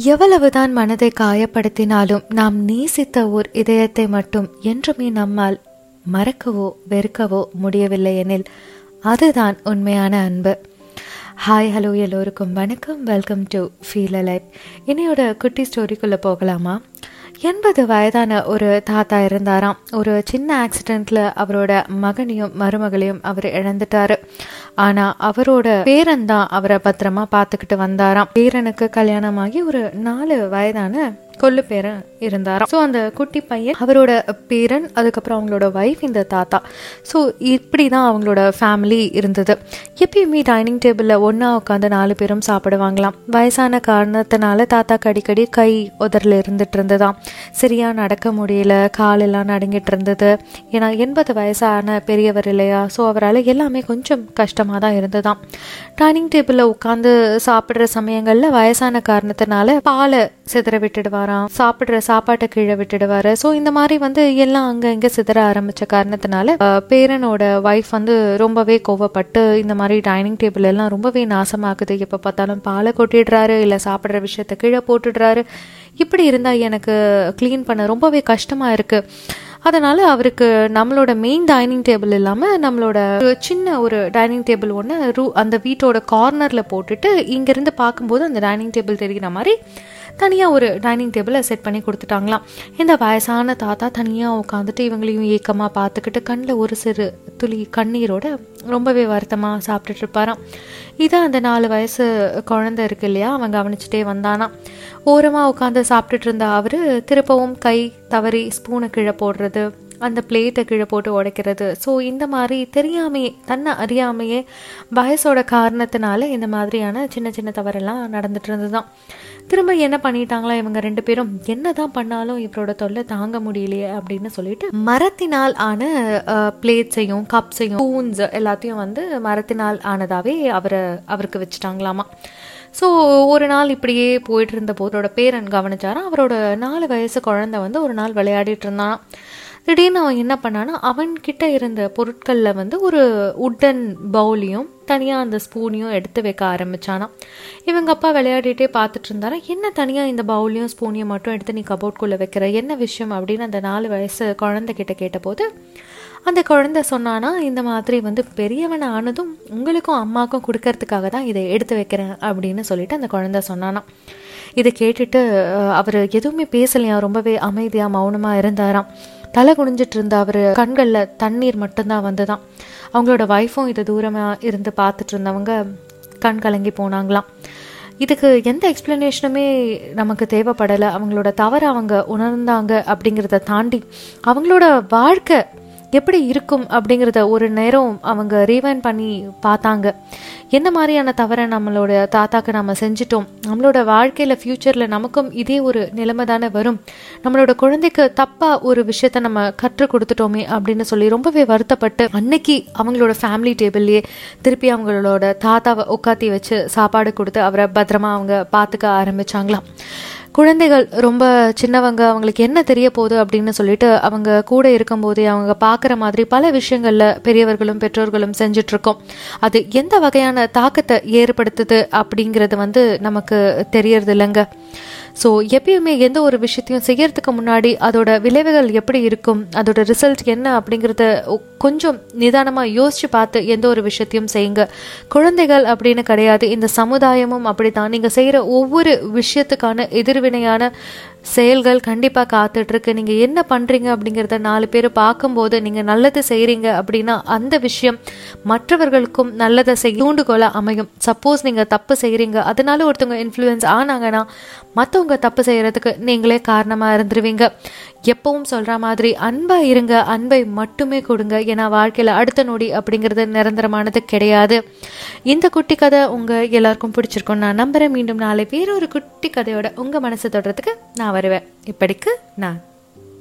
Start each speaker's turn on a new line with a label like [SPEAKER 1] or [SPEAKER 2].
[SPEAKER 1] எவ்வளவுதான் மனதை காயப்படுத்தினாலும் நாம் நேசித்த ஓர் இதயத்தை மட்டும் என்றுமே நம்மால் மறக்கவோ வெறுக்கவோ முடியவில்லை எனில் அதுதான் உண்மையான அன்பு. ஹாய் ஹலோ எல்லோருக்கும் வணக்கம். வெல்கம் டு ஃபீல் அலைட் இன்னையோட குட்டி ஸ்டோரிக்குள்ளே போகலாமா? எண்பது வயதான ஒரு தாத்தா இருந்தாராம். ஒரு சின்ன ஆக்சிடெண்ட்ல அவரோட மகனையும் மருமகளையும் அவர் இழந்துட்டாரு. ஆனா அவரோட பேரன் தான் அவரை பத்திரமா பார்த்துக்கிட்டு வந்தாராம். பேரனுக்கு கல்யாணமாகி ஒரு நாலு வயதான கொல்லு பேரன் இருந்தாராம். ஸோ அந்த குட்டி பையன் அவரோட பேரன் அதுக்கப்புறம் அவங்களோட ஒய்ஃப் இந்த தாத்தா. ஸோ இப்படி தான் அவங்களோட ஃபேமிலி இருந்தது. எப்பயுமே டைனிங் டேபிளில் ஒன்றா உட்காந்து நாலு பேரும் சாப்பிடுவாங்களாம். வயசான காரணத்தினால தாத்தாக்கு அடிக்கடி கை உதரில் இருந்துட்டு இருந்ததாம். சரியாக நடக்க முடியல காலெல்லாம் நடுங்கிட்டு இருந்தது. ஏன்னா எண்பது வயசான பெரியவர் இல்லையா? ஸோ அவரால் எல்லாமே கொஞ்சம் கஷ்டமாக தான் இருந்ததாம் டைனிங் டேபிளில் உட்காந்து சாப்பிட்ற சமயங்களில் வயசான காரணத்தினால பாலை சிதற விட்டுடுவாராம். சாப்பிட்ற சாப்பாட்டை கீழே விட்டுடுவாரு. ஸோ இந்த மாதிரி வந்து எல்லாம் அங்கே இங்கே சிதற ஆரம்பிச்ச காரணத்தினால பேரனோட ஒய்ஃப் வந்து ரொம்பவே கோவப்பட்டு இந்த மாதிரி டைனிங் டேபிள் எல்லாம் ரொம்பவே நாசமாக்குது. எப்போ பார்த்தாலும் பாலை கொட்டிடுறாரு இல்லை சாப்பிட்ற விஷயத்த கீழே போட்டுடுறாரு. இப்படி இருந்தால் எனக்கு க்ளீன் பண்ண ரொம்பவே கஷ்டமாக இருக்குது அதனால் அவருக்கு நம்மளோட மெயின் டைனிங் டேபிள் இல்லாமல் நம்மளோட சின்ன ஒரு டைனிங் டேபிள் ஒன்று ரூ அந்த வீட்டோட கார்னரில் போட்டுட்டு இங்கேருந்து பார்க்கும்போது அந்த டைனிங் டேபிள் தெரிகிற மாதிரி தனியாக ஒரு டைனிங் டேபிளை செட் பண்ணி கொடுத்துட்டாங்களாம். இந்த வயசான தாத்தா தனியாக உட்காந்துட்டு இவங்களையும் ஏக்கமாக பார்த்துக்கிட்டு கண்ணில் ஒரு சிறு துளி கண்ணீரோட ரொம்பவே வருத்தமாக சாப்பிட்டுட்டு இருப்பாராம். இதை அந்த நாலு வயசு குழந்தை இருக்கு இல்லையா? அவன் கவனிச்சுட்டே வந்தானா. ஓரமாக உட்காந்து சாப்பிட்டுட்டு இருந்த அவர் திருப்பவும் கை தவறி ஸ்பூனை கீழே போடுறது அந்த பிளேட்டை கீழே போட்டு உடைக்கிறது. ஸோ இந்த மாதிரி தெரியாமையே தன்னை அறியாமையே வயசோட காரணத்தினால இந்த மாதிரியான சின்ன சின்ன தவறெல்லாம் நடந்துட்டு இருந்ததுதான். திரும்ப என்ன பண்ணிட்டாங்களா இவங்க ரெண்டு பேரும்? என்னதான் பண்ணாலும் இவரோட தொல்லை தாங்க முடியலையே அப்படின்னு சொல்லிட்டு மரத்தினால் ஆன பிளேட்ஸையும் கப்ஸையும் ஸ்பூன்ஸ் எல்லாத்தையும் வந்து மரத்தினால் ஆனதாவே அவரை அவருக்கு வச்சுட்டாங்களாமா. ஸோ ஒரு நாள் இப்படியே போயிட்டு இருந்த போதோட பேரன் கவனிச்சாராம் அவரோட நாலு வயசு குழந்தை வந்து ஒரு நாள் விளையாடிட்டு இருந்தான் திடீர்னு அவன் என்ன பண்ணானா அவன்கிட்ட இருந்த பொருட்களில் வந்து ஒரு உட்டன் பவுலையும் தனியாக அந்த ஸ்பூனையும் எடுத்து வைக்க ஆரம்பிச்சானா இவங்க அப்பா விளையாடிட்டே பார்த்துட்டு இருந்தாரா என்ன தனியாக இந்த பவுலையும் ஸ்பூனையும் மட்டும் எடுத்து நீ கபோர்ட்குள்ளே வைக்கிற? என்ன விஷயம்? அப்படின்னு அந்த நாலு வயசு குழந்தைகிட்ட கேட்டபோது அந்த குழந்தை சொன்னானா இந்த மாதிரி வந்து பெரியவன் ஆனதும் உங்களுக்கும் அம்மாவுக்கும் கொடுக்கறதுக்காக தான் இதை எடுத்து வைக்கிறேன் அப்படின்னு சொல்லிட்டு அந்த குழந்தை சொன்னானா இதை கேட்டுட்டு அவர் எதுவுமே பேசலையா ரொம்பவே அமைதியாக மௌனமாக இருந்தாராம். தலை குனிஞ்சிட்டு இருந்த அவர் கண்களில் தண்ணீர் மட்டும்தான் வந்துதான் அவங்களோட ஒய்ஃபும் இதை தூரமாக இருந்து பார்த்துட்டு இருந்தவங்க கண் கலங்கி போனாங்களாம். இதுக்கு எந்த எக்ஸ்பிளனேஷனுமே நமக்கு தேவைப்படலை. அவங்களோட தவறு அவங்க உணர்ந்தாங்க அப்படிங்கிறத தாண்டி அவங்களோட வாழ்க்கை எப்படி இருக்கும் அப்படிங்கிறத ஒரு நேரம் அவங்க ரீவைன் பண்ணி பார்த்தாங்க. என்ன மாதிரியான தவறை நம்மளோட தாத்தாக்கு நம்ம செஞ்சிட்டோம்? நம்மளோட வாழ்க்கையில் ஃப்யூச்சரில் நமக்கும் இதே ஒரு நிலைமை தானே வரும். நம்மளோட குழந்தைக்கு தப்பாக ஒரு விஷயத்த நம்ம கற்றுக் கொடுத்துட்டோமே அப்படின்னு சொல்லி ரொம்பவே வருத்தப்பட்டு அன்னைக்கு அவங்களோட ஃபேமிலி டேபிள்லேயே திருப்பி அவங்களோட தாத்தாவை உட்காத்தி வச்சு சாப்பாடு கொடுத்து அவரை பத்திரமா அவங்க பார்த்துக்க ஆரம்பிச்சாங்களாம். குழந்தைகள் ரொம்ப சின்னவங்க அவங்களுக்கு என்ன தெரிய போகுது அப்படின்னு சொல்லிட்டு அவங்க கூட இருக்கும்போதே அவங்க பார்க்குற மாதிரி பல விஷயங்களில் பெரியவர்களும் பெற்றோர்களும் செஞ்சிட்ருக்கோம். அது எந்த வகையான தாக்கத்தை ஏற்படுத்துது அப்படிங்கிறது வந்து நமக்கு தெரியறது இல்லைங்க ஸோ எப்பயுமே எந்த ஒரு விஷயத்தையும் செய்யறதுக்கு முன்னாடி அதோட விளைவுகள் எப்படி இருக்கும்? அதோட ரிசல்ட் என்ன அப்படிங்கிறத கொஞ்சம் நிதானமாக யோசிச்சு பார்த்து எந்த ஒரு விஷயத்தையும் செய்யுங்க. குழந்தைகள் அப்படின்னு கிடையாது. இந்த சமுதாயமும் அப்படித்தான். நீங்கள் செய்கிற ஒவ்வொரு விஷயத்துக்கான எதிர்வினையான செயல்கள் கண்டிப்பாக காத்துட்ருக்கு. நீங்கள் என்ன பண்ணுறீங்க அப்படிங்கிறத நாலு பேர் பார்க்கும்போது நீங்கள் நல்லது செய்கிறீங்க அப்படின்னா அந்த விஷயம் மற்றவர்களுக்கும் நல்லதை செய் தூண்டுகோலாக அமையும். சப்போஸ் நீங்கள் தப்பு செய்கிறீங்க அதனால ஒருத்தவங்க இன்ஃப்ளூயன்ஸ் ஆனாங்கன்னா மற்றவங்க தப்பு செய்கிறதுக்கு நீங்களே காரணமாக இருந்துருவீங்க. எப்பவும் சொல்கிற மாதிரி அன்பாக இருங்க. அன்பை மட்டுமே கொடுங்க. ஏன்னா வாழ்க்கையில் அடுத்த நொடி அப்படிங்கிறது நிரந்தரமானது கிடையாது. இந்த குட்டி கதை உங்கள் எல்லாருக்கும் பிடிச்சிருக்கும் நான் நம்புகிறேன் மீண்டும் நாளை வேறொரு குட்டி கதையோட உங்கள் மனசு தொடுறதுக்கு நான் நான் வருவேன். இப்படிக்கு நான்